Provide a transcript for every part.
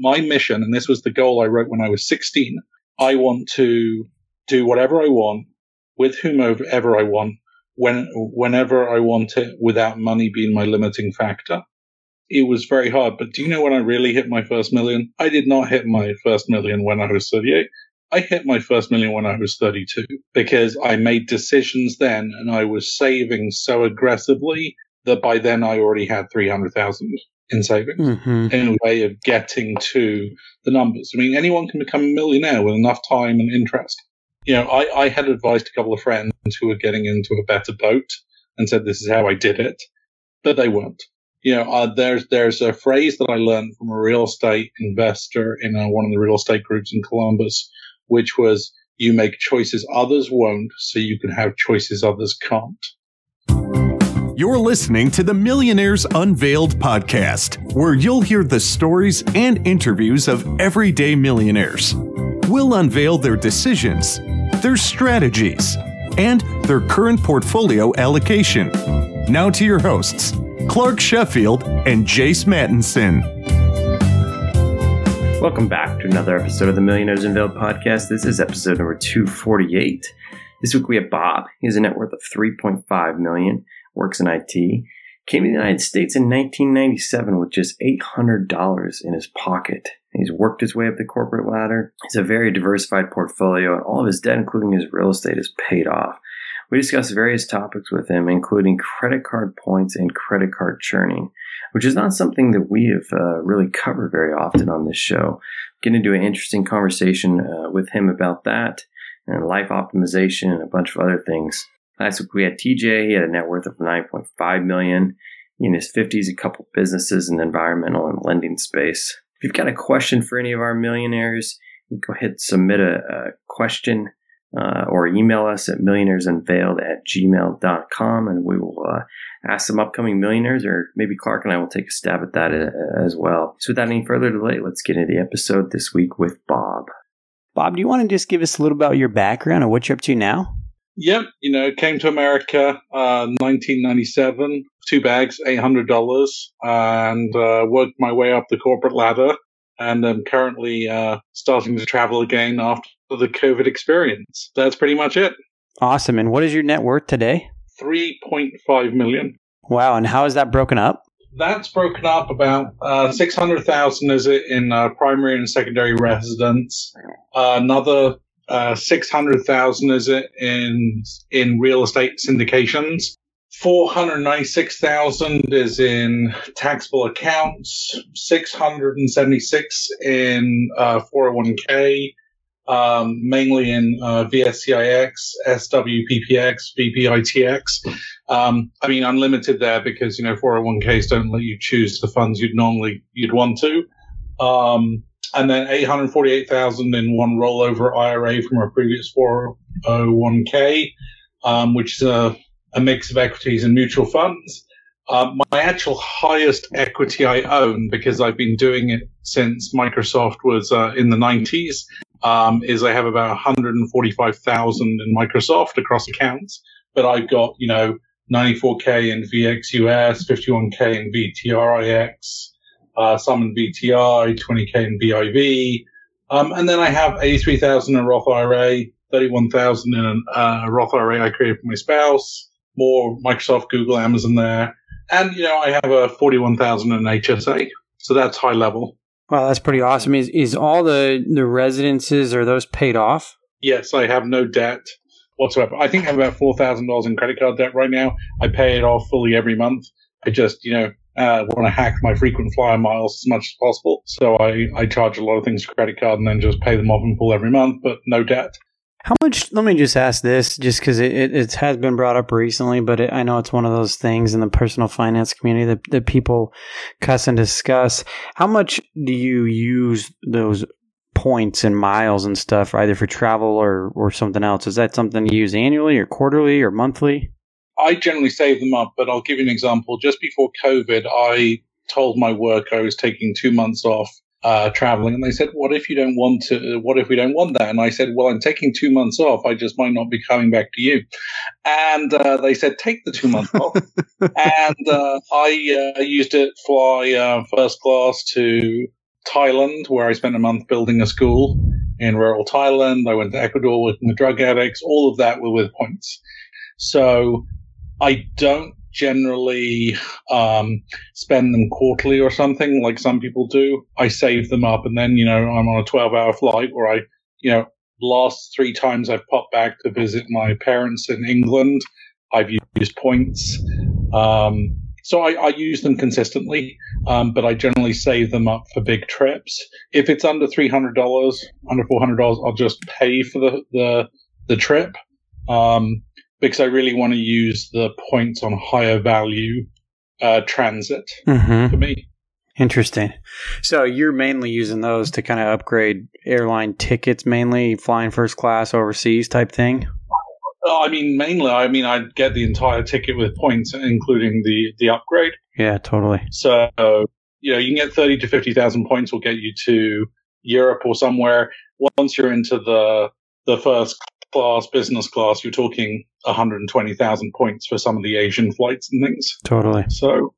my mission, and this was the goal I wrote when I was 16, I want to do whatever I want with whomever I want, when, whenever I want it, without money being my limiting factor. It was very hard, but do you know when I really hit my first million? I did not hit my first million when I was 38. I hit my first million when I was 32 because I made decisions then and I was saving so aggressively that by then I already had 300,000 in savings mm-hmm. in a way of getting to the numbers. I mean, anyone can become a millionaire with enough time and interest. You know, I, I had advised a couple of friends who were getting into a better boat and said, this is how I did it, but they weren't. You know, uh, there's, there's a phrase that I learned from a real estate investor in uh, one of the real estate groups in Columbus, which was you make choices others won't so you can have choices others can't. You're listening to the Millionaires Unveiled podcast, where you'll hear the stories and interviews of everyday millionaires. We'll unveil their decisions, their strategies, and their current portfolio allocation. Now to your hosts, Clark Sheffield and Jace Mattinson. Welcome back to another episode of the Millionaires Unveiled podcast. This is episode number 248. This week we have Bob. He has a net worth of 3.5 million works in IT, came to the United States in 1997 with just $800 in his pocket. He's worked his way up the corporate ladder. He's a very diversified portfolio, and all of his debt, including his real estate, is paid off. We discussed various topics with him, including credit card points and credit card churning, which is not something that we have uh, really covered very often on this show. Get into an interesting conversation uh, with him about that and life optimization and a bunch of other things. Last week we had TJ. He had a net worth of 9.5 million. In his 50s, a couple businesses in the environmental and lending space. If you've got a question for any of our millionaires, go ahead and submit a, a question uh, or email us at millionairesunveiled at gmail.com and we will uh, ask some upcoming millionaires or maybe Clark and I will take a stab at that uh, as well. So without any further delay, let's get into the episode this week with Bob. Bob, do you want to just give us a little about your background and what you're up to now? Yep, you know, came to America, uh, 1997, two bags, $800, and uh, worked my way up the corporate ladder. And I'm currently uh, starting to travel again after the COVID experience. That's pretty much it. Awesome. And what is your net worth today? 3.5 million. Wow. And how is that broken up? That's broken up about uh, 600,000 is it in uh, primary and secondary residence. Uh, another uh, 600,000 is it in, in real estate syndications. 496,000 is in taxable accounts, 676 in uh, 401k, um, mainly in uh, VSCIX, SWPPX, VPITX. Um, I mean, unlimited there because, you know, 401ks don't let you choose the funds you'd normally, you'd want to. Um, and then 848,000 in one rollover IRA from our previous 401k, um, which is a, a, mix of equities and mutual funds. Uh, my actual highest equity I own, because I've been doing it since Microsoft was uh, in the 90s, um, is I have about 145,000 in Microsoft across accounts, but I've got, you know, 94K in VXUS, 51K in VTRIX, uh, some in VTI, 20k in BIV. um, and then I have 83,000 in Roth IRA, 31,000 in a uh, Roth IRA I created for my spouse, more Microsoft, Google, Amazon there, and you know I have a 41,000 in HSA, so that's high level. Wow, that's pretty awesome. Is is all the the residences are those paid off? Yes, I have no debt whatsoever. I think I have about four thousand dollars in credit card debt right now. I pay it off fully every month. I just, you know, uh, want to hack my frequent flyer miles as much as possible. So I, I charge a lot of things to credit card and then just pay them off in full every month, but no debt. How much? Let me just ask this, just because it, it, it, has been brought up recently, but it, I know it's one of those things in the personal finance community that, that people cuss and discuss. How much do you use those points and miles and stuff, either for travel or, or something else? Is that something you use annually or quarterly or monthly? I generally save them up, but I'll give you an example. Just before COVID, I told my work I was taking two months off uh, traveling, and they said, "What if you don't want to? What if we don't want that?" And I said, "Well, I'm taking two months off. I just might not be coming back to you." And uh, they said, "Take the two months off." and uh, I uh, used it fly uh, first class to Thailand, where I spent a month building a school in rural Thailand. I went to Ecuador working with drug addicts. All of that were with points. So I don't generally um, spend them quarterly or something like some people do. I save them up and then, you know, I'm on a 12 hour flight where I, you know, last three times I've popped back to visit my parents in England. I've used points. Um, so I, I, use them consistently, um, but I generally save them up for big trips. If it's under three hundred dollars, under four hundred dollars, I'll just pay for the the, the trip um, because I really want to use the points on higher value uh, transit mm-hmm. for me. Interesting. So you're mainly using those to kind of upgrade airline tickets, mainly flying first class overseas type thing. I mean, mainly, I mean, I'd get the entire ticket with points, including the the upgrade. Yeah, totally. So you know, you can get thirty to fifty thousand points. Will get you to Europe or somewhere. Once you're into the the first class, business class, you're talking 120,000 points for some of the Asian flights and things. Totally. So,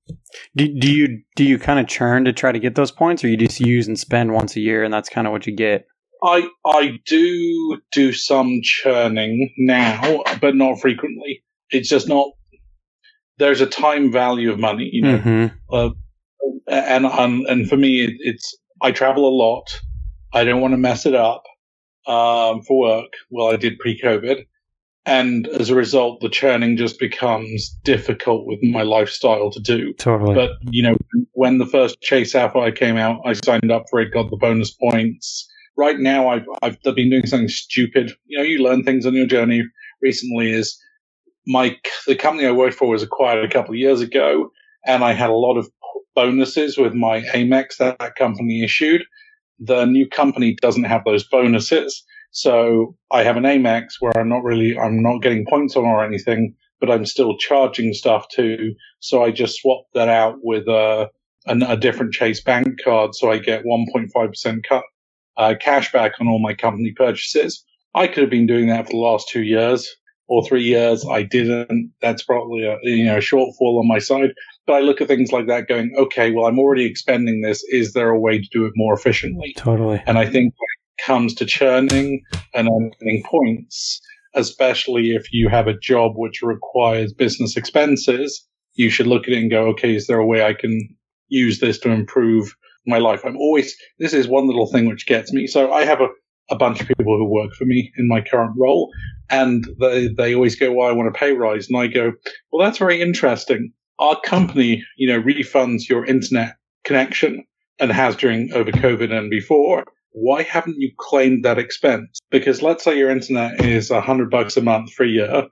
do, do you do you kind of churn to try to get those points, or you just use and spend once a year, and that's kind of what you get? I I do do some churning now, but not frequently. It's just not. There's a time value of money, you know, mm-hmm. uh, and and and for me, it, it's I travel a lot. I don't want to mess it up um, for work. Well, I did pre-COVID, and as a result, the churning just becomes difficult with my lifestyle to do. Totally. But you know, when the first Chase Sapphire came out, I signed up for it, got the bonus points right now I've, I've been doing something stupid. You know, you learn things on your journey recently is my, the company I worked for was acquired a couple of years ago and I had a lot of bonuses with my Amex that that company issued. The new company doesn't have those bonuses. So I have an Amex where I'm not really, I'm not getting points on or anything, but I'm still charging stuff too. So I just swapped that out with a, a, a different Chase bank card. So I get 1.5% cut uh, cash back on all my company purchases. I could have been doing that for the last two years or three years. I didn't. That's probably a you know a shortfall on my side. But I look at things like that, going, okay, well, I'm already expending this. Is there a way to do it more efficiently? Totally. And I think when it comes to churning and earning points, especially if you have a job which requires business expenses, you should look at it and go, okay, is there a way I can use this to improve my life. I'm always, this is one little thing which gets me. So I have a, a bunch of people who work for me in my current role and they, they always go, well, I want a pay rise. And I go, well, that's very interesting. Our company, you know, refunds your internet connection and has during over COVID and before. Why haven't you claimed that expense? Because let's say your internet is a hundred bucks a month for a year,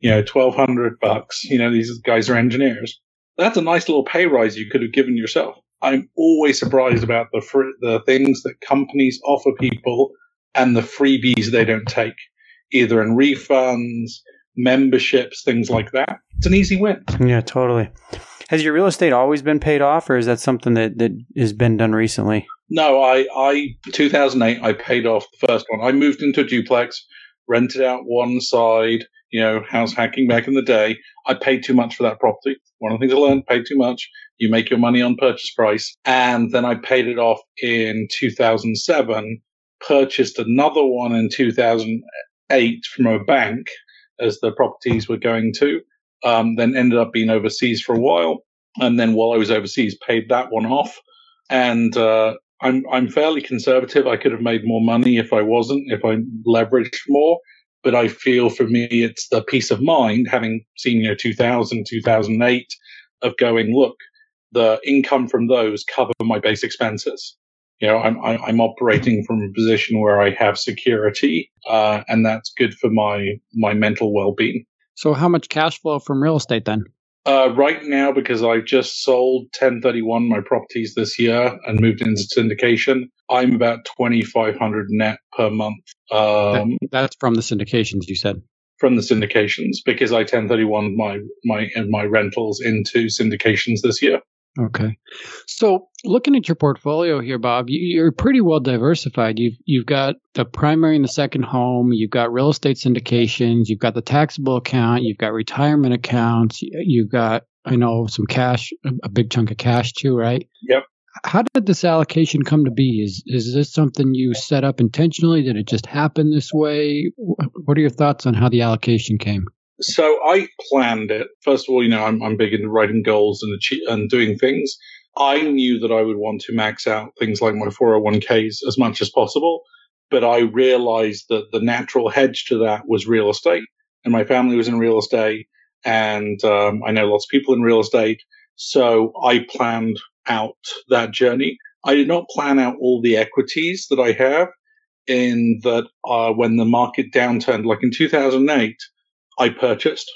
you know, 1200 bucks. You know, these guys are engineers. That's a nice little pay rise you could have given yourself. I'm always surprised about the fr- the things that companies offer people and the freebies they don't take, either in refunds, memberships, things like that. It's an easy win. Yeah, totally. Has your real estate always been paid off, or is that something that, that has been done recently? No, I, I 2008, I paid off the first one. I moved into a duplex, rented out one side, you know, house hacking back in the day. I paid too much for that property. One of the things I learned, paid too much. You make your money on purchase price. And then I paid it off in 2007, purchased another one in 2008 from a bank as the properties were going to, um, then ended up being overseas for a while. And then while I was overseas, paid that one off. And, uh, I'm, I'm fairly conservative. I could have made more money if I wasn't, if I leveraged more but I feel for me, it's the peace of mind having seen, you know, 2000, 2008 of going, look, the income from those cover my base expenses. You know, I'm, I'm operating from a position where I have security, uh, and that's good for my, my mental well-being. So how much cash flow from real estate then? Uh, right now, because I've just sold 1031 my properties this year and moved into syndication, I'm about 2,500 net per month. Um, that, that's from the syndications, you said. From the syndications, because I 1031 my my my rentals into syndications this year. Okay. So looking at your portfolio here, Bob, you're pretty well diversified. You've you've got the primary and the second home. You've got real estate syndications. You've got the taxable account. You've got retirement accounts. You've got I know some cash, a big chunk of cash too, right? Yep. how did this allocation come to be? Is is this something you set up intentionally? Did it just happen this way? What are your thoughts on how the allocation came? So I planned it. First of all, you know, I'm, I'm big into writing goals and achieve, and doing things. I knew that I would want to max out things like my 401ks as much as possible, but I realized that the natural hedge to that was real estate, and my family was in real estate, and um, I know lots of people in real estate. So I planned out that journey. I did not plan out all the equities that I have in that uh, when the market downturned, like in 2008, I purchased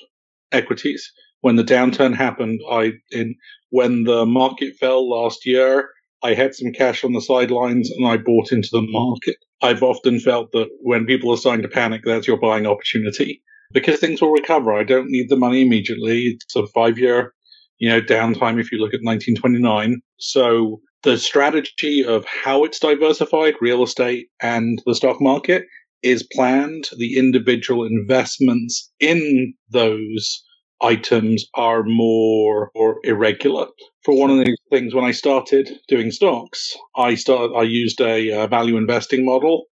equities. When the downturn happened, I in when the market fell last year, I had some cash on the sidelines and I bought into the market. I've often felt that when people are starting to panic, that's your buying opportunity because things will recover. I don't need the money immediately. It's a five year you know, downtime if you look at 1929. So the strategy of how it's diversified, real estate and the stock market, is planned. The individual investments in those items are more or irregular. For one of the things, when I started doing stocks, I started, I used a uh, value investing model,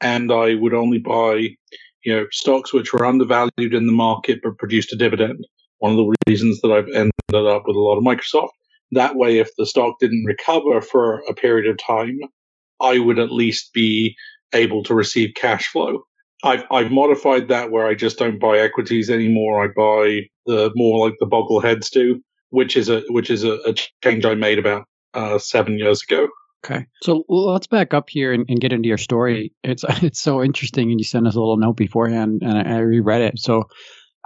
and I would only buy, you know, stocks which were undervalued in the market but produced a dividend one of the reasons that I've ended up with a lot of Microsoft. That way, if the stock didn't recover for a period of time, I would at least be able to receive cash flow. I've, I've modified that where I just don't buy equities anymore. I buy the more like the Bogleheads do, which is a which is a, a change I made about uh, seven years ago. Okay, so let's back up here and, and, get into your story. It's it's so interesting, and you sent us a little note beforehand, and I, I reread it. So,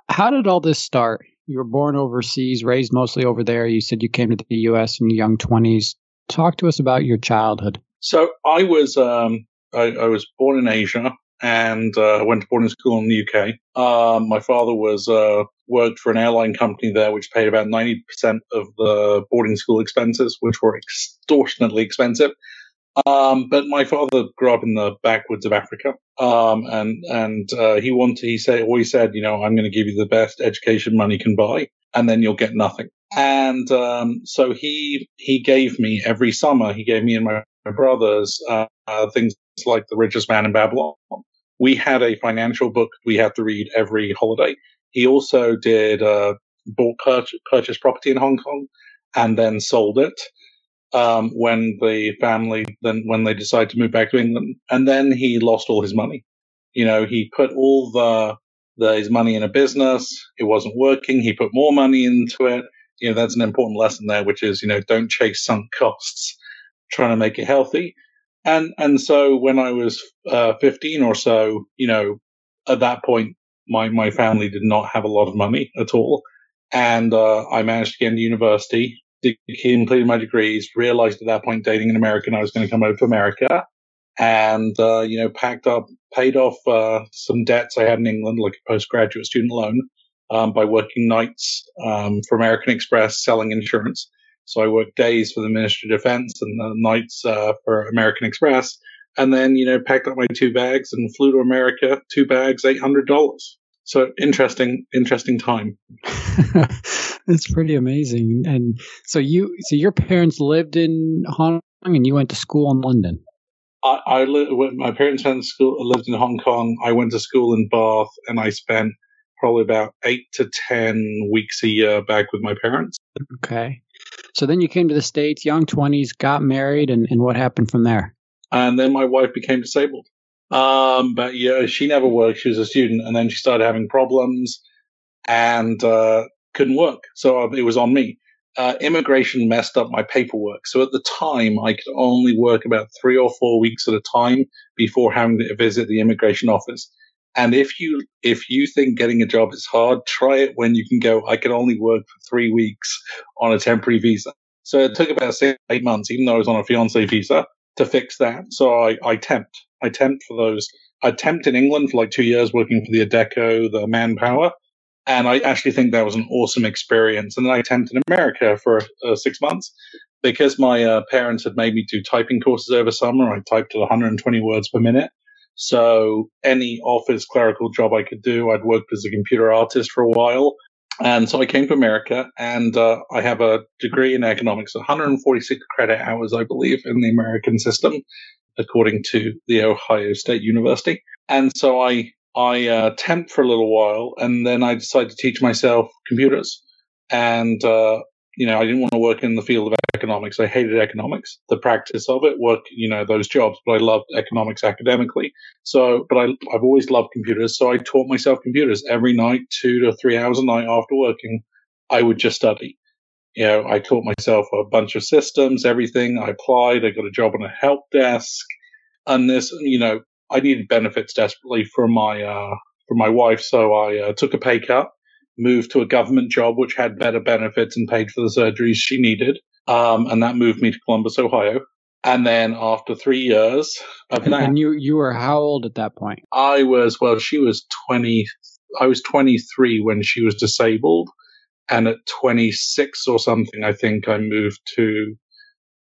how did all this start? You were born overseas, raised mostly over there. You said you came to the U.S. in your young 20s. Talk to us about your childhood. So I was um, I, I, was born in Asia and uh, went to boarding school in the UK. Um, my father was uh, worked for an airline company there, which paid about ninety percent of the boarding school expenses, which were extortionately expensive. Um, but my father grew up in the backwoods of Africa, um, and and uh, he wanted he said always said, you know, I'm going to give you the best education money can buy, and then you'll get nothing. And um, so he he gave me every summer. He gave me and my, my brothers uh, things like The Richest Man in Babylon. We had a financial book we had to read every holiday. He also did uh, bought purchase, property in Hong Kong and then sold it um, when the family then when they decided to move back to England, and then he lost all his money. You know, he put all the, the his money in a business. It wasn't working. He put more money into it. You know, that's an important lesson there, which is you know don't chase sunk costs. Trying to make it healthy. And and so when I was uh, 15 or so, you know, at that point, my my family did not have a lot of money at all, and uh, I managed to get into university completed my degrees, realized at that point dating an American, I was going to come over to America and, uh, you know, packed up, paid off, uh, some debts I had in England, like a postgraduate student loan, um, by working nights, um, for American Express selling insurance. So I worked days for the Ministry of Defense and uh, nights, uh, for American Express. And then, you know, packed up my two bags and flew to America, two bags, $800. So interesting, interesting time. That's pretty amazing. And so you, so your parents lived in Hong Kong, and you went to school in London. I, I lived. My parents went to school, lived in Hong Kong. I went to school in Bath, and I spent probably about eight to ten weeks a year back with my parents. Okay. So then you came to the states, young twenties, got married, and, and what happened from there? And then my wife became disabled. Um, but yeah, she never worked. She was a student, and then she started having problems and uh, couldn't work. So uh, it was on me. Uh, immigration messed up my paperwork. So at the time, I could only work about three or four weeks at a time before having to visit the immigration office. And if you if you think getting a job is hard, try it when you can go. I can only work for three weeks on a temporary visa. So it took about six, eight months, even though I was on a fiance visa, to fix that. So I, I temped. I temped for those. I temped in England for like two years working for the Adecco, the Manpower. And I actually think that was an awesome experience. And then I temped in America for uh, six months because my uh, parents had made me do typing courses over summer. I typed at 120 words per minute. So any office clerical job I could do, I'd worked as a computer artist for a while. And so I came to America and uh, I have a degree in economics, 146 credit hours, I believe, in the American system, according to the Ohio State University. And so I, I uh, for a little while and then I decided to teach myself computers. And, uh, you know, I didn't want to work in the field of economics. I hated economics, the practice of it, work, you know, those jobs, but I loved economics academically. So, but I, I've always loved computers. So I taught myself computers every night, two to three hours a night after working. I would just study. You know, I taught myself a bunch of systems, everything. I applied. I got a job on a help desk and this, you know, I needed benefits desperately for my, uh, for my wife. So I uh, took a pay cut moved to a government job which had better benefits and paid for the surgeries she needed. Um, and that moved me to Columbus, Ohio. And then after three years of And, that, and you you were how old at that point? I was, well, she was 20, I was 23 when she was disabled. And at 26 or something, I think I moved to,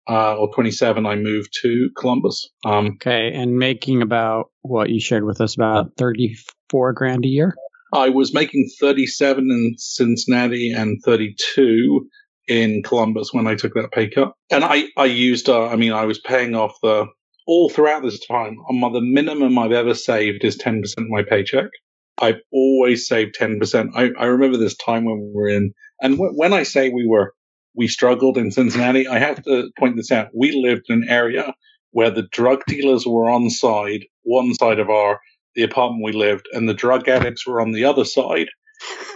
uh, or 27, I moved to Columbus. Um, Okay, and making about what you shared with us about thirty four grand a year. I was making 37 in Cincinnati and 32 in Columbus when I took that pay cut. And I, I used, uh, I mean, I was paying off the, all throughout this time, um, the minimum I've ever saved is 10% of my paycheck. I've always saved 10%. I, I remember this time when we were in, and w- when I say we were, we struggled in Cincinnati, I have to point this out. We lived in an area where the drug dealers were on side, one side of our, the apartment we lived, and the drug addicts were on the other side.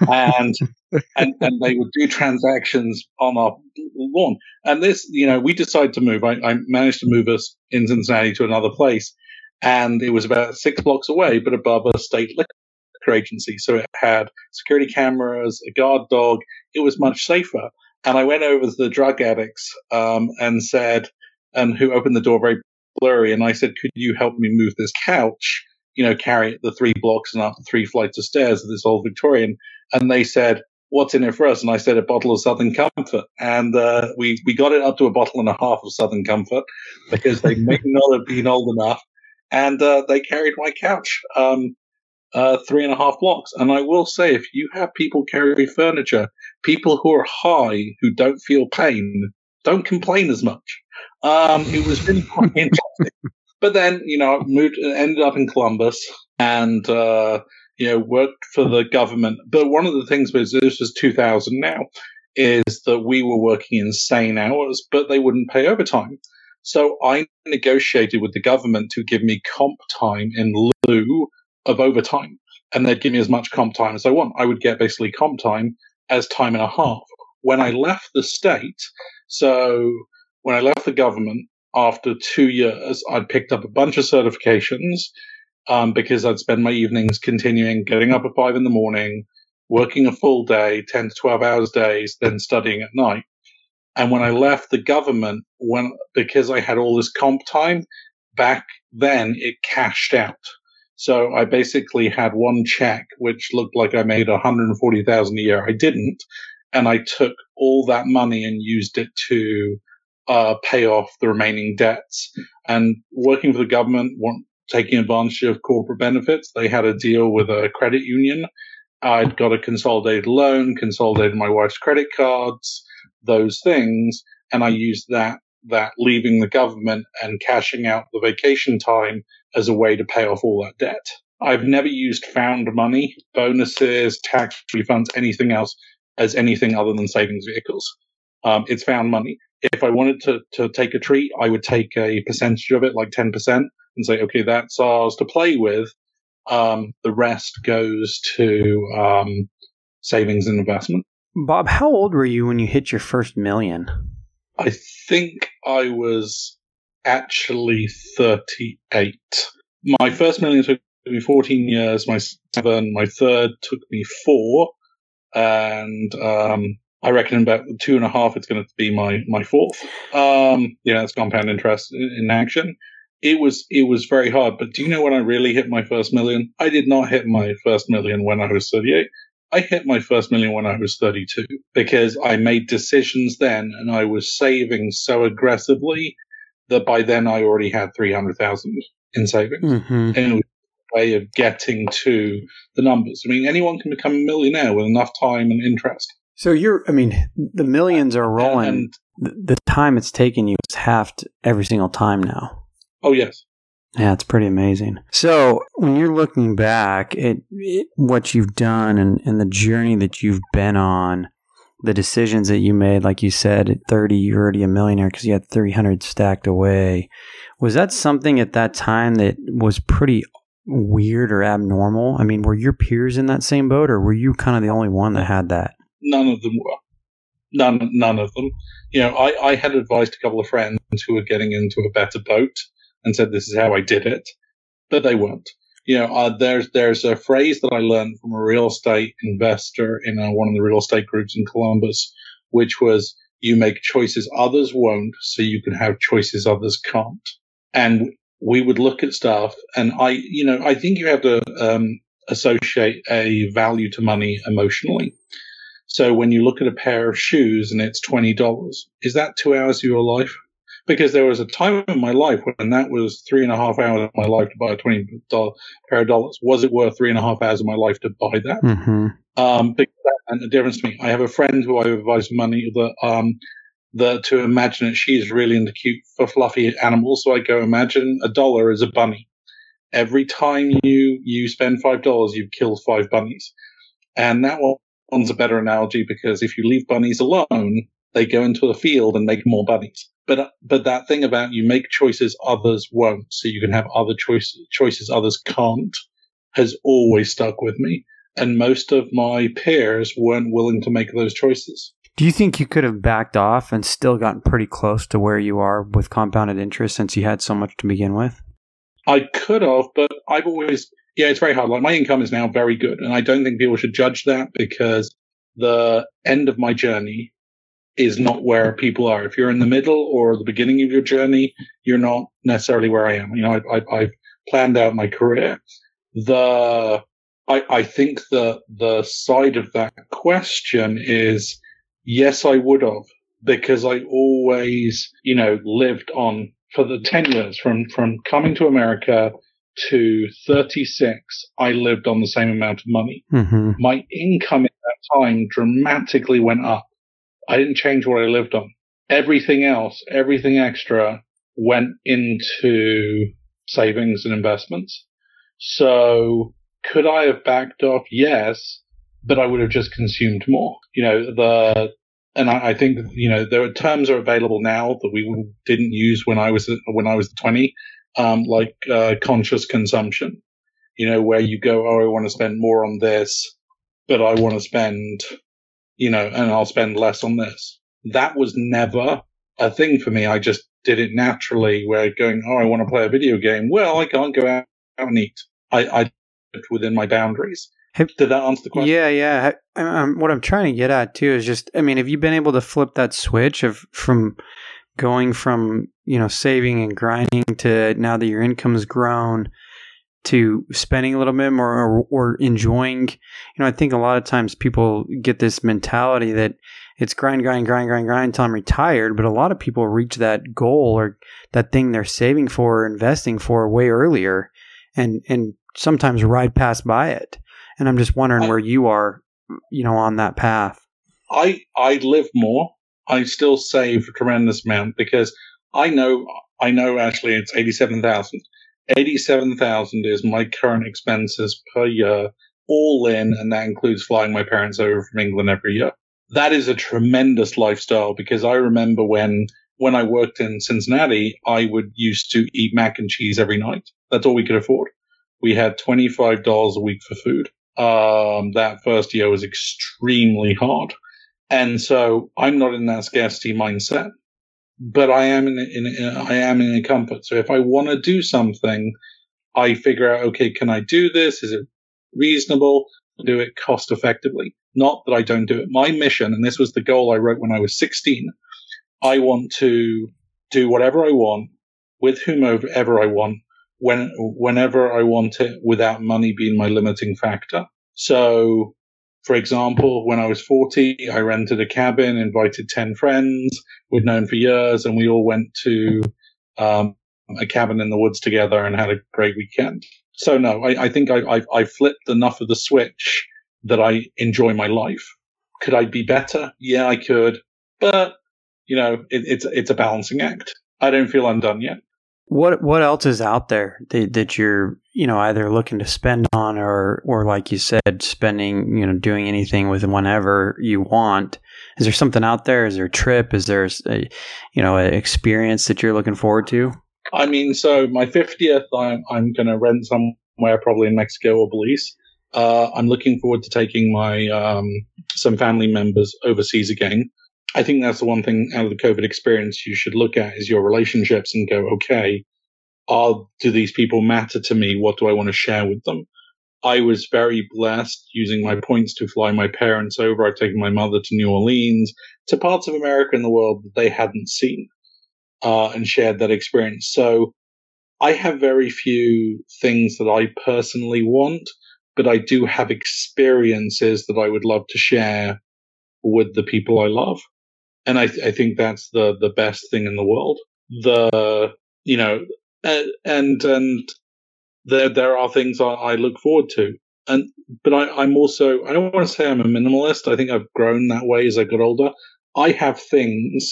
and and and they would do transactions on our lawn. And this, you know, we decided to move. I, I managed to move us in Cincinnati to another place, and it was about six blocks away, but above a state liquor agency. So it had security cameras, a guard dog. It was much safer. And I went over to the drug addicts um, and said, and who opened the door very blurry, and I said, "Could you help me move this couch?" You know, carry it the three blocks and up the three flights of stairs of this old Victorian. And they said, what's in it for us? And I said, a bottle of Southern Comfort. And uh, we, we got it up to a bottle and a half of Southern Comfort because they may not have been old enough. And uh, they carried my couch um, uh, three and a half blocks. And I will say, if you have people carry furniture, people who are high, who don't feel pain, don't complain as much. Um, it was really quite interesting. But then, you know, moved, ended up in Columbus and, uh, you know, worked for the government. But one of the things was this was 2000 now is that we were working insane hours, but they wouldn't pay overtime. So I negotiated with the government to give me comp time in lieu of overtime. And they'd give me as much comp time as I want. I would get basically comp time as time and a half. When I left the state, so when I left the government after two years, I'd picked up a bunch of certifications um, because I'd spend my evenings continuing getting up at five in the morning, working a full day, 10 to 12 hours days, then studying at night. And when I left the government, when, because I had all this comp time back then, it cashed out. So I basically had one check, which looked like I made 140,000 a year. I didn't. And I took all that money and used it to uh, pay off the remaining debts. And working for the government, taking advantage of corporate benefits, they had a deal with a credit union. I'd got a consolidated loan, consolidated my wife's credit cards, those things, and I used that that leaving the government and cashing out the vacation time as a way to pay off all that debt. I've never used found money, bonuses, tax refunds, anything else as anything other than savings vehicles. Um, it's found money. If I wanted to, to take a treat, I would take a percentage of it, like 10%, and say, okay, that's ours to play with. Um, the rest goes to um, savings and investment. Bob, how old were you when you hit your first million? I think I was actually 38. My first million took me 14 years, my seven, my third took me four, and um, I reckon in about two and a half it's going to be my, my fourth. Um, yeah, it's compound interest in, action. It was it was very hard, but do you know when I really hit my first million? I did not hit my first million when I was 38. I hit my first million when I was 32 because I made decisions then and I was saving so aggressively that by then I already had 300,000 in savings. Mm-hmm. And it was a way of getting to the numbers. I mean, anyone can become a millionaire with enough time and interest. So you're, I mean, the millions are rolling. And, the, the time it's taken you is halved every single time now. oh yes, Yeah, it's pretty amazing. So when you're looking back at what you've done and, and the journey that you've been on, the decisions that you made, like you said, at 30, you're already a millionaire because you had 300 stacked away. Was that something at that time that was pretty weird or abnormal? I mean, were your peers in that same boat or were you kind of the only one that had that? None of them were. None, none of them. You know, I, I had advised a couple of friends who were getting into a better boat and said this is how I did it, but they weren't. You know, uh, there's there's a phrase that I learned from a real estate investor in uh, one of the real estate groups in Columbus, which was you make choices others won't, so you can have choices others can't. And we would look at stuff, and I, you know, I think you have to um, associate a value to money emotionally. So when you look at a pair of shoes and it's twenty dollars, is that two hours of your life? Because there was a time in my life when that was three and a half hours of my life to buy a twenty dollar pair of dollars. Was it worth three and a half hours of my life to buy that? Mm-hmm. Um, because that and the difference to me. I have a friend who I advise money that um that to imagine that she's really into cute for fluffy animals. So I go imagine a dollar is a bunny. Every time you you spend five dollars, you've killed five bunnies, and that one one's a better analogy because if you leave bunnies alone, they go into the field and make more bunnies. But but that thing about you make choices others won't, so you can have other choices choices others can't, has always stuck with me. And most of my peers weren't willing to make those choices. Do you think you could have backed off and still gotten pretty close to where you are with compounded interest since you had so much to begin with? I could have, but I've always yeah, it's very hard. Like my income is now very good, and I don't think people should judge that because the end of my journey is not where people are. If you're in the middle or the beginning of your journey, you're not necessarily where I am. You know, I, I've planned out my career. The I, I think the the side of that question is yes, I would have because I always, you know, lived on for the 10 years from, from coming to America to 36, I lived on the same amount of money. Mm-hmm. My income at that time dramatically went up. I didn't change what I lived on. Everything else, everything extra went into savings and investments. So could I have backed off? Yes, but I would have just consumed more. You know, the, and I, I think, you know, there are terms are available now that we didn't use when I was, when I was 20 um, like uh, conscious consumption, you know, where you go, oh, I want to spend more on this, but I want to spend, you know, and I'll spend less on this. That was never a thing for me. I just did it naturally where going, oh, I want to play a video game. Well, I can't go out and eat. I, I lived within my boundaries. Have- Did that answer the question? Yeah, yeah. I- Um, what I'm trying to get at too is just, I mean, have you been able to flip that switch of from going from you know saving and grinding to now that your income's grown to spending a little bit more or, or enjoying? You know, I think a lot of times people get this mentality that it's grind, grind, grind, grind, grind until I'm retired. But a lot of people reach that goal or that thing they're saving for or investing for way earlier, and and sometimes ride past by it. And I'm just wondering I- where you are, you know, on that path. I I live more. I still save a tremendous amount because I know I know actually it's eighty seven thousand. Eighty seven thousand is my current expenses per year, all in, and that includes flying my parents over from England every year. That is a tremendous lifestyle because I remember when when I worked in Cincinnati, I would used to eat mac and cheese every night. That's all we could afford. We had twenty five dollars a week for food. Um, that first year was extremely hard. And so I'm not in that scarcity mindset, but I am in, in, in I am in a comfort. So if I want to do something, I figure out, okay, can I do this? Is it reasonable? Do it cost effectively. Not that I don't do it. My mission, and this was the goal I wrote when I was 16. I want to do whatever I want with whomever I want when, whenever I want it without money being my limiting factor. So for example, when I was 40, I rented a cabin, invited 10 friends we'd known for years, and we all went to um, a cabin in the woods together and had a great weekend. So no, I, I think I, I, I flipped enough of the switch that I enjoy my life. Could I be better? Yeah, I could, but you know, it, it's it's a balancing act. I don't feel I'm done yet. What what else is out there that, that you're you know either looking to spend on or or like you said spending you know doing anything with whenever you want? Is there something out there? Is there a trip? Is there a you know an experience that you're looking forward to? I mean, so my 50th, I'm, I'm going to rent somewhere probably in Mexico or Belize. Uh, I'm looking forward to taking my um, some family members overseas again. I think that's the one thing out of the COVID experience you should look at is your relationships and go, okay, are do these people matter to me? What do I want to share with them? I was very blessed using my points to fly my parents over. I've taken my mother to New Orleans, to parts of America and the world that they hadn't seen uh, and shared that experience. So I have very few things that I personally want, but I do have experiences that I would love to share with the people I love. And I, I think that's the, the best thing in the world. The, you know, and, and there, there are things I, I look forward to. And, but I, I'm also, I don't want to say I'm a minimalist. I think I've grown that way as I got older. I have things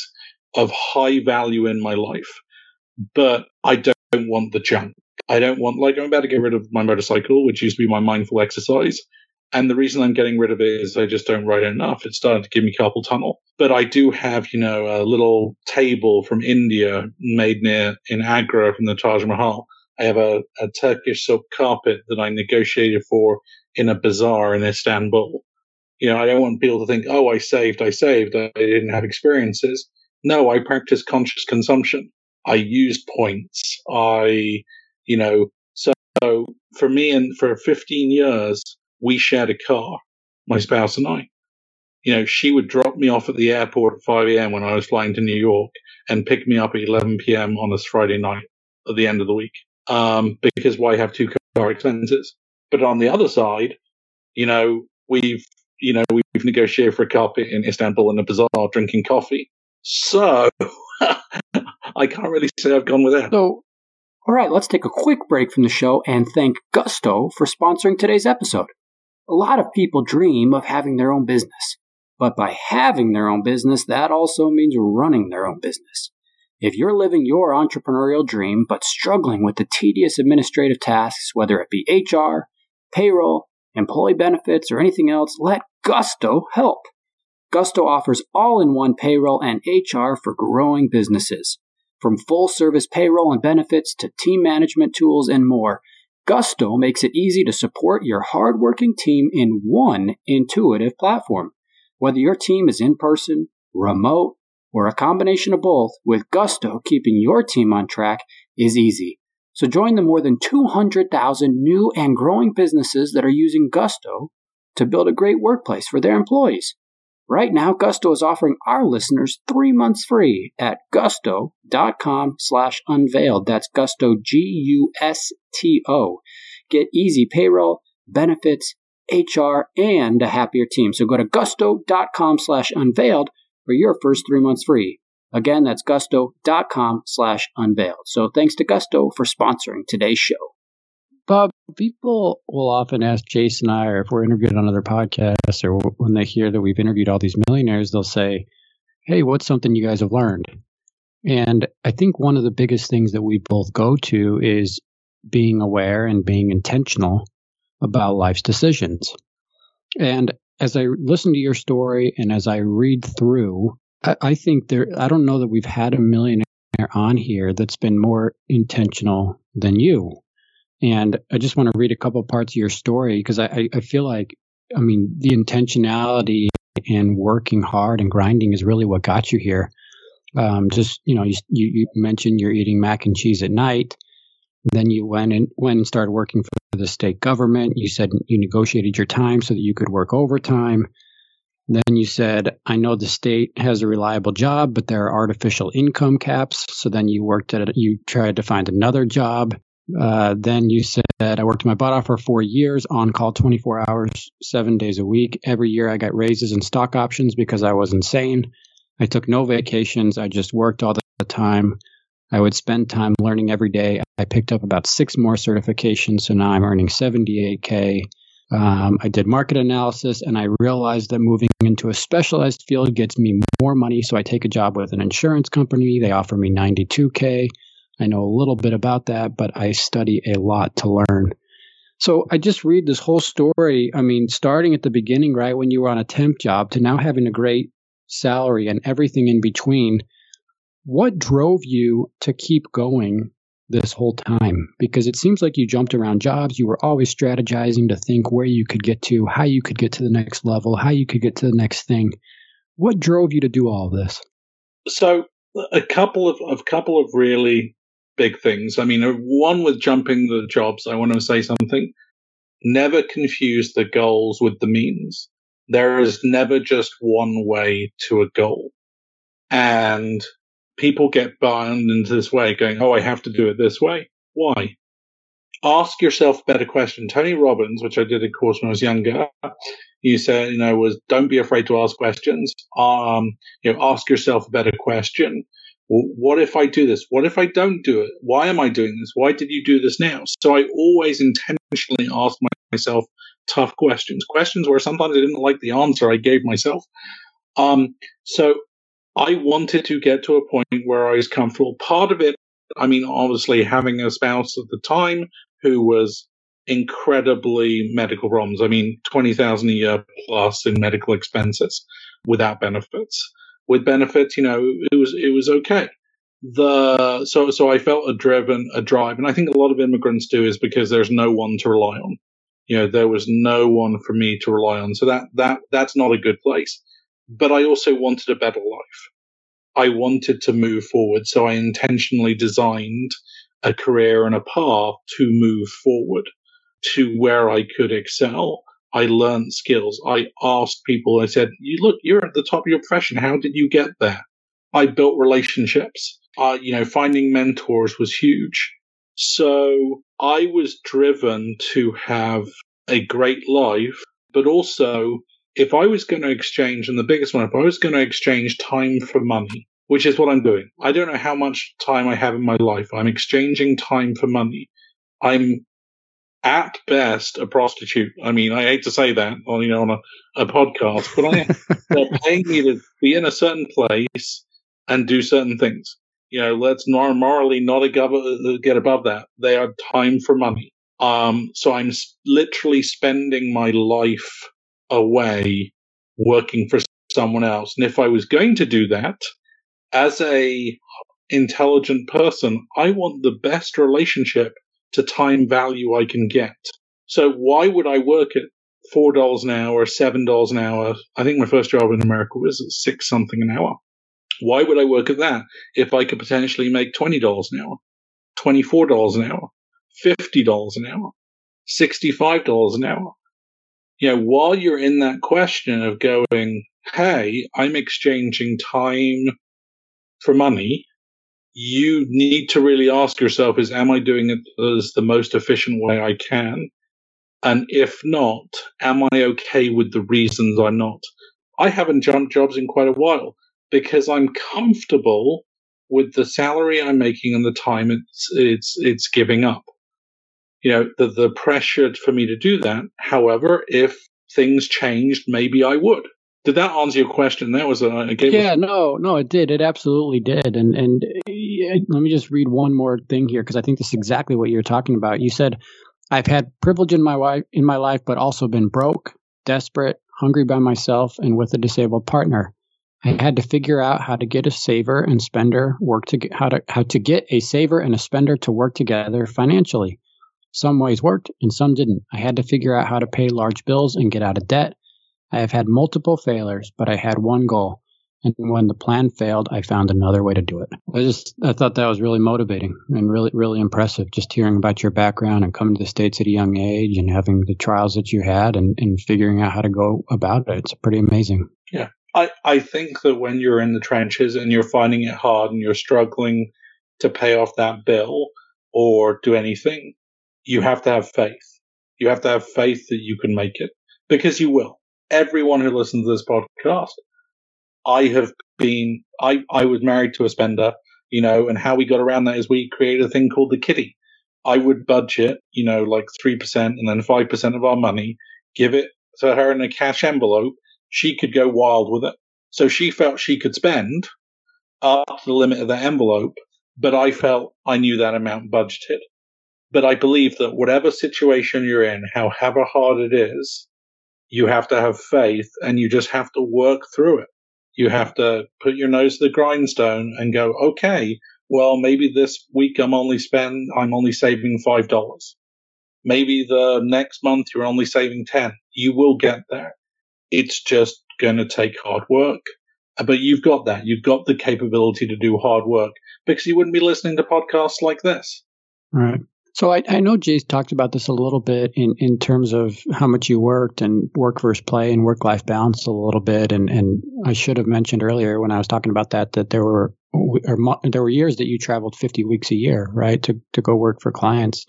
of high value in my life, but I don't want the junk. I don't want, like, I'm about to get rid of my motorcycle, which used to be my mindful exercise. And the reason I'm getting rid of it is I just don't ride enough. It's starting to give me carpal tunnel. But I do have, you know, a little table from India made near in Agra from the Taj Mahal. I have a, a Turkish silk carpet that I negotiated for in a bazaar in Istanbul. You know, I don't want people to think, oh, I saved, I saved. I didn't have experiences. No, I practice conscious consumption. I use points. I, you know, so for me and for 15 years, we shared a car, my spouse and I. You know, she would drop me off at the airport at 5 a.m. when I was flying to New York and pick me up at 11 p.m. on a Friday night at the end of the week. Um, because why have two car expenses? But on the other side, you know, we've, you know, we've negotiated for a carpet in Istanbul in a bazaar drinking coffee. So I can't really say I've gone with that. So, all right, let's take a quick break from the show and thank Gusto for sponsoring today's episode. A lot of people dream of having their own business, but by having their own business, that also means running their own business. If you're living your entrepreneurial dream but struggling with the tedious administrative tasks, whether it be HR, payroll, employee benefits, or anything else, let Gusto help. Gusto offers all in one payroll and HR for growing businesses. From full service payroll and benefits to team management tools and more, Gusto makes it easy to support your hardworking team in one intuitive platform. Whether your team is in person, remote, or a combination of both, with Gusto keeping your team on track is easy. So join the more than 200,000 new and growing businesses that are using Gusto to build a great workplace for their employees. Right now, Gusto is offering our listeners three months free at gusto.com slash unveiled. That's gusto, G-U-S-T-O. Get easy payroll, benefits, HR, and a happier team. So go to gusto.com slash unveiled for your first three months free. Again, that's gusto.com slash unveiled. So thanks to Gusto for sponsoring today's show. Bob, people will often ask Jason and I, or if we're interviewed on other podcasts, or when they hear that we've interviewed all these millionaires, they'll say, Hey, what's something you guys have learned? And I think one of the biggest things that we both go to is being aware and being intentional about life's decisions. And as I listen to your story and as I read through, I, I think there, I don't know that we've had a millionaire on here that's been more intentional than you. And I just want to read a couple parts of your story because I, I feel like, I mean, the intentionality and working hard and grinding is really what got you here. Um, just, you know, you, you mentioned you're eating mac and cheese at night. Then you went and went and started working for the state government. You said you negotiated your time so that you could work overtime. Then you said, I know the state has a reliable job, but there are artificial income caps. So then you worked at it, you tried to find another job. Uh, then you said I worked my butt off for four years, on call 24 hours, seven days a week. Every year I got raises and stock options because I was insane. I took no vacations. I just worked all the time. I would spend time learning every day. I picked up about six more certifications, so now I'm earning 78K. Um, I did market analysis and I realized that moving into a specialized field gets me more money. So I take a job with an insurance company. They offer me 92K. I know a little bit about that, but I study a lot to learn. So I just read this whole story. I mean, starting at the beginning, right, when you were on a temp job to now having a great salary and everything in between. What drove you to keep going this whole time? Because it seems like you jumped around jobs. You were always strategizing to think where you could get to, how you could get to the next level, how you could get to the next thing. What drove you to do all this? So a couple of a couple of really big things. I mean, one with jumping the jobs. I want to say something. Never confuse the goals with the means. There is never just one way to a goal, and people get bound into this way, going, "Oh, I have to do it this way." Why? Ask yourself a better question. Tony Robbins, which I did a course when I was younger, you said, you know, was don't be afraid to ask questions. Um, you know, ask yourself a better question. What if I do this? What if I don't do it? Why am I doing this? Why did you do this now? So I always intentionally ask myself tough questions, questions where sometimes I didn't like the answer I gave myself. Um, so I wanted to get to a point where I was comfortable. Part of it, I mean, obviously having a spouse at the time who was incredibly medical problems. I mean, 20,000 a year plus in medical expenses without benefits. With benefits, you know, it was, it was okay. The, so, so I felt a driven, a drive. And I think a lot of immigrants do is because there's no one to rely on. You know, there was no one for me to rely on. So that, that, that's not a good place but I also wanted a better life. I wanted to move forward. So I intentionally designed a career and a path to move forward to where I could excel. I learned skills. I asked people, I said, you look, you're at the top of your profession. How did you get there? I built relationships. Uh, you know, finding mentors was huge. So I was driven to have a great life, but also if I was going to exchange, and the biggest one, if I was going to exchange time for money, which is what I'm doing, I don't know how much time I have in my life. I'm exchanging time for money. I'm at best a prostitute. I mean, I hate to say that on you know on a, a podcast, but I they're paying me to be in a certain place and do certain things. You know, let's morally not a get above that. They are time for money. Um, so I'm literally spending my life away working for someone else. And if I was going to do that as a intelligent person, I want the best relationship to time value I can get. So why would I work at four dollars an hour, seven dollars an hour? I think my first job in America was at six something an hour. Why would I work at that if I could potentially make twenty dollars an hour, twenty four dollars an hour, fifty dollars an hour, sixty five dollars an hour? you know, while you're in that question of going, hey, I'm exchanging time for money, you need to really ask yourself is, am I doing it as the most efficient way I can? And if not, am I okay with the reasons I'm not? I haven't jumped jobs in quite a while because I'm comfortable with the salary I'm making and the time it's, it's, it's giving up you know, the, the pressure for me to do that. However, if things changed, maybe I would. Did that answer your question? That was uh, a, a yeah, no, no, it did. It absolutely did. And and let me just read one more thing here because I think this is exactly what you're talking about. You said, "I've had privilege in my life, in my life, but also been broke, desperate, hungry by myself, and with a disabled partner. I had to figure out how to get a saver and spender work to get, how to how to get a saver and a spender to work together financially. Some ways worked and some didn't. I had to figure out how to pay large bills and get out of debt. I have had multiple failures, but I had one goal. And when the plan failed, I found another way to do it. I just, I thought that was really motivating and really, really impressive. Just hearing about your background and coming to the States at a young age and having the trials that you had and, and figuring out how to go about it. It's pretty amazing. Yeah. I, I think that when you're in the trenches and you're finding it hard and you're struggling to pay off that bill or do anything, you have to have faith. You have to have faith that you can make it because you will. Everyone who listens to this podcast, I have been, I, I was married to a spender. you know, and how we got around that is we created a thing called the kitty. I would budget, you know, like 3% and then 5% of our money, give it to her in a cash envelope. She could go wild with it. So she felt she could spend up to the limit of that envelope, but I felt I knew that amount budgeted. But I believe that whatever situation you're in, however hard it is, you have to have faith and you just have to work through it. You have to put your nose to the grindstone and go, okay, well, maybe this week I'm only spend, I'm only saving $5. Maybe the next month you're only saving 10. You will get there. It's just going to take hard work. Uh, but you've got that. You've got the capability to do hard work because you wouldn't be listening to podcasts like this. Right. So I, I know Jay's talked about this a little bit in, in terms of how much you worked and work versus play and work life balance a little bit. And, and I should have mentioned earlier when I was talking about that that there were or there were years that you traveled 50 weeks a year, right, to to go work for clients.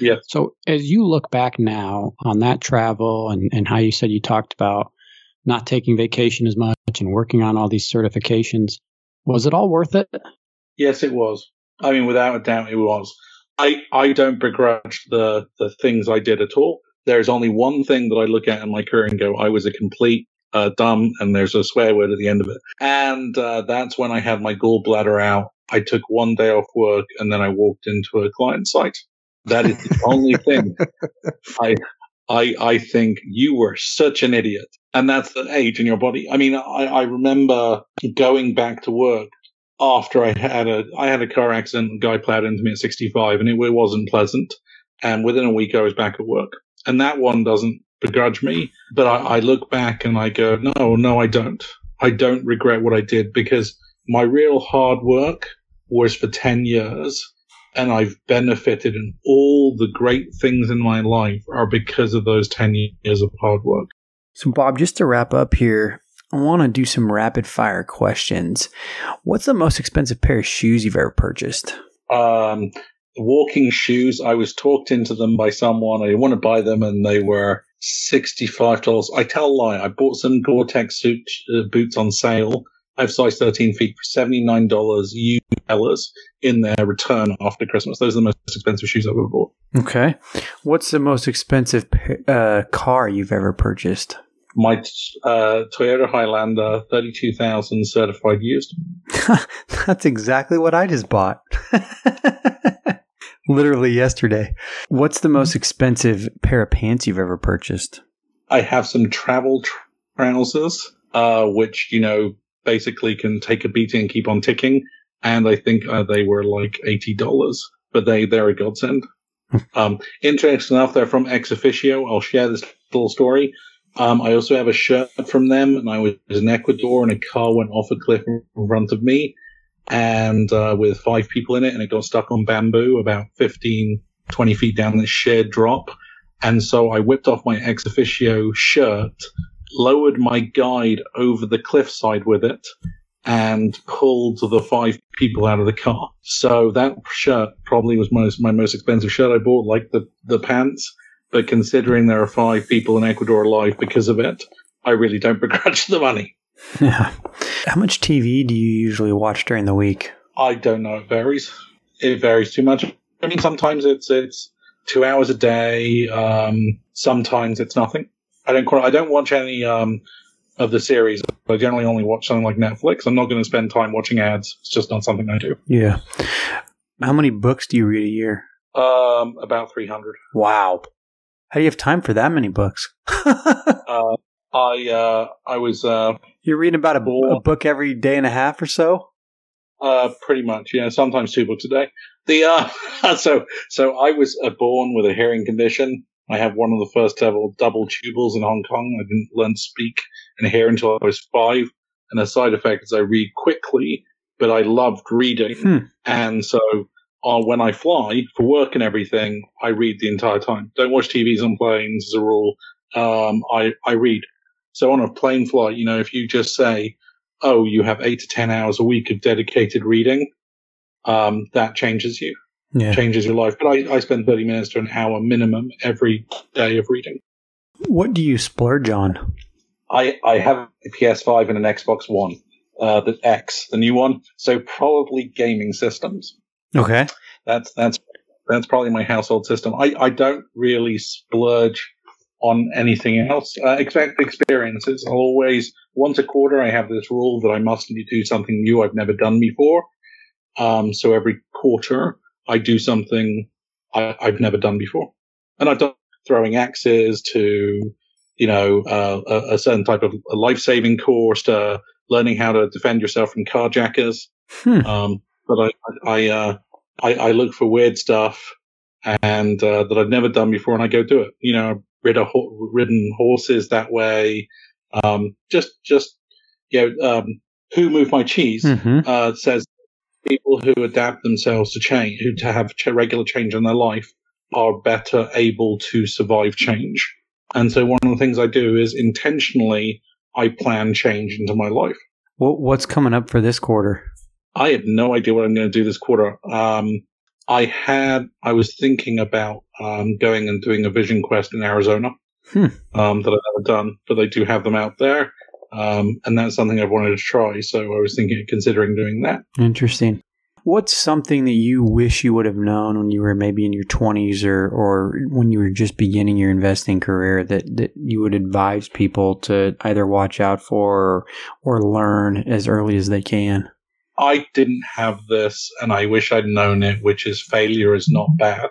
Yeah. So as you look back now on that travel and and how you said you talked about not taking vacation as much and working on all these certifications, was it all worth it? Yes, it was. I mean, without a doubt, it was. I, I don't begrudge the, the things I did at all. There's only one thing that I look at in my career and go, I was a complete uh, dumb, and there's a swear word at the end of it. And uh, that's when I had my gallbladder out. I took one day off work and then I walked into a client site. That is the only thing I, I, I think you were such an idiot. And that's the age in your body. I mean, I, I remember going back to work after I had a I had a car accident. A guy plowed into me at 65, and it, it wasn't pleasant. And within a week, I was back at work. And that one doesn't begrudge me, but I, I look back and I go, no, no, I don't. I don't regret what I did because my real hard work was for 10 years and I've benefited and all the great things in my life are because of those 10 years of hard work. So, Bob, just to wrap up here, I want to do some rapid fire questions. What's the most expensive pair of shoes you've ever purchased? Um, walking shoes. I was talked into them by someone. I want to buy them, and they were sixty-five dollars. I tell a lie. I bought some Gore-Tex suit, uh, boots on sale. I have size thirteen feet for seventy-nine dollars US in their return after Christmas. Those are the most expensive shoes I've ever bought. Okay, what's the most expensive uh, car you've ever purchased? My uh, Toyota Highlander 32,000 certified used. That's exactly what I just bought. Literally yesterday. What's the most expensive pair of pants you've ever purchased? I have some travel trousers, uh, which, you know, basically can take a beating and keep on ticking. And I think uh, they were like $80, but they, they're a godsend. um, interesting enough, they're from ExOfficio. I'll share this little story. Um, I also have a shirt from them, and I was in Ecuador, and a car went off a cliff in front of me, and uh, with five people in it, and it got stuck on bamboo about 15, 20 feet down this shared drop. And so I whipped off my ExOfficio shirt, lowered my guide over the cliffside with it, and pulled the five people out of the car. So that shirt probably was most, my most expensive shirt I bought, like the, the pants but considering there are five people in Ecuador alive because of it, I really don't begrudge the money. Yeah. How much TV do you usually watch during the week? I don't know. It varies. It varies too much. I mean, sometimes it's it's two hours a day. Um, sometimes it's nothing. I don't quite, I don't watch any um, of the series. I generally only watch something like Netflix. I'm not going to spend time watching ads. It's just not something I do. Yeah. How many books do you read a year? Um, about 300. Wow. How do you have time for that many books? uh, I uh, I was. Uh, You're reading about a, a, book every day and a half or so. Uh, pretty much, yeah. Sometimes two books a day. The uh, so so I was uh, born with a hearing condition. I have one of the first ever double tubals in Hong Kong. I didn't learn to speak and hear until I was five. And a side effect is I read quickly, but I loved reading, hmm. and so uh, when I fly for work and everything, I read the entire time. Don't watch TVs on planes as a rule. Um, I, I read. So on a plane flight, you know, if you just say, oh, you have eight to 10 hours a week of dedicated reading, um, that changes you, yeah. changes your life. But I, I spend 30 minutes to an hour minimum every day of reading. What do you splurge on? I, I have a PS5 and an Xbox One. uh, the X, the new one. So probably gaming systems. Okay. That's that's that's probably my household system. I, I don't really splurge on anything else. Uh, expect experiences. I'll always once a quarter I have this rule that I must do something new I've never done before. Um, so every quarter I do something I, have never done before, and I've done throwing axes to you know uh, a, a, certain type of life saving course to learning how to defend yourself from carjackers. Hmm. Um, but I I, uh, I, I look for weird stuff and uh, that I've never done before, and I go do it. You know, rid a ho- ridden horses that way. Um, just just you know, um, who moved my cheese mm-hmm. uh, says people who adapt themselves to change, who to have regular change in their life, are better able to survive change. And so one of the things I do is intentionally I plan change into my life. What's coming up for this quarter? I have no idea what I'm going to do this quarter. Um, I had, I was thinking about um, going and doing a vision quest in Arizona hmm. um, that I've never done, but they do have them out there. Um, and that's something I've wanted to try. So I was thinking, of considering doing that. Interesting. What's something that you wish you would have known when you were maybe in your 20s or, or when you were just beginning your investing career that, that you would advise people to either watch out for or, or learn as early as they can? I didn't have this and I wish I'd known it, which is failure is not bad.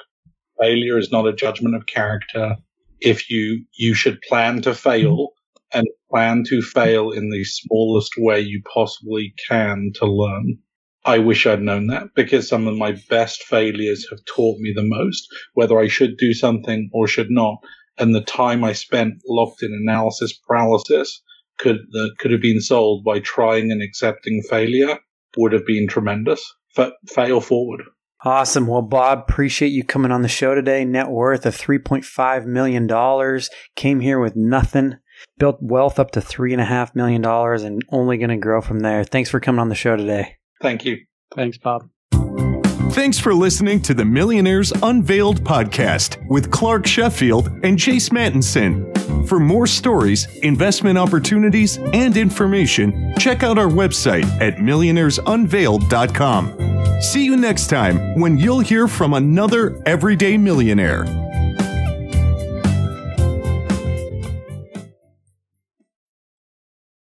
Failure is not a judgment of character. If you, you should plan to fail and plan to fail in the smallest way you possibly can to learn. I wish I'd known that because some of my best failures have taught me the most, whether I should do something or should not. And the time I spent locked in analysis paralysis could, that could have been solved by trying and accepting failure would have been tremendous. F- fail forward. Awesome. Well, Bob, appreciate you coming on the show today. Net worth of $3.5 million. Came here with nothing. Built wealth up to $3.5 million and only going to grow from there. Thanks for coming on the show today. Thank you. Thanks, Bob. Thanks for listening to the Millionaires Unveiled podcast with Clark Sheffield and Chase Mortensen. For more stories, investment opportunities, and information, check out our website at millionairesunveiled.com. See you next time when you'll hear from another everyday millionaire.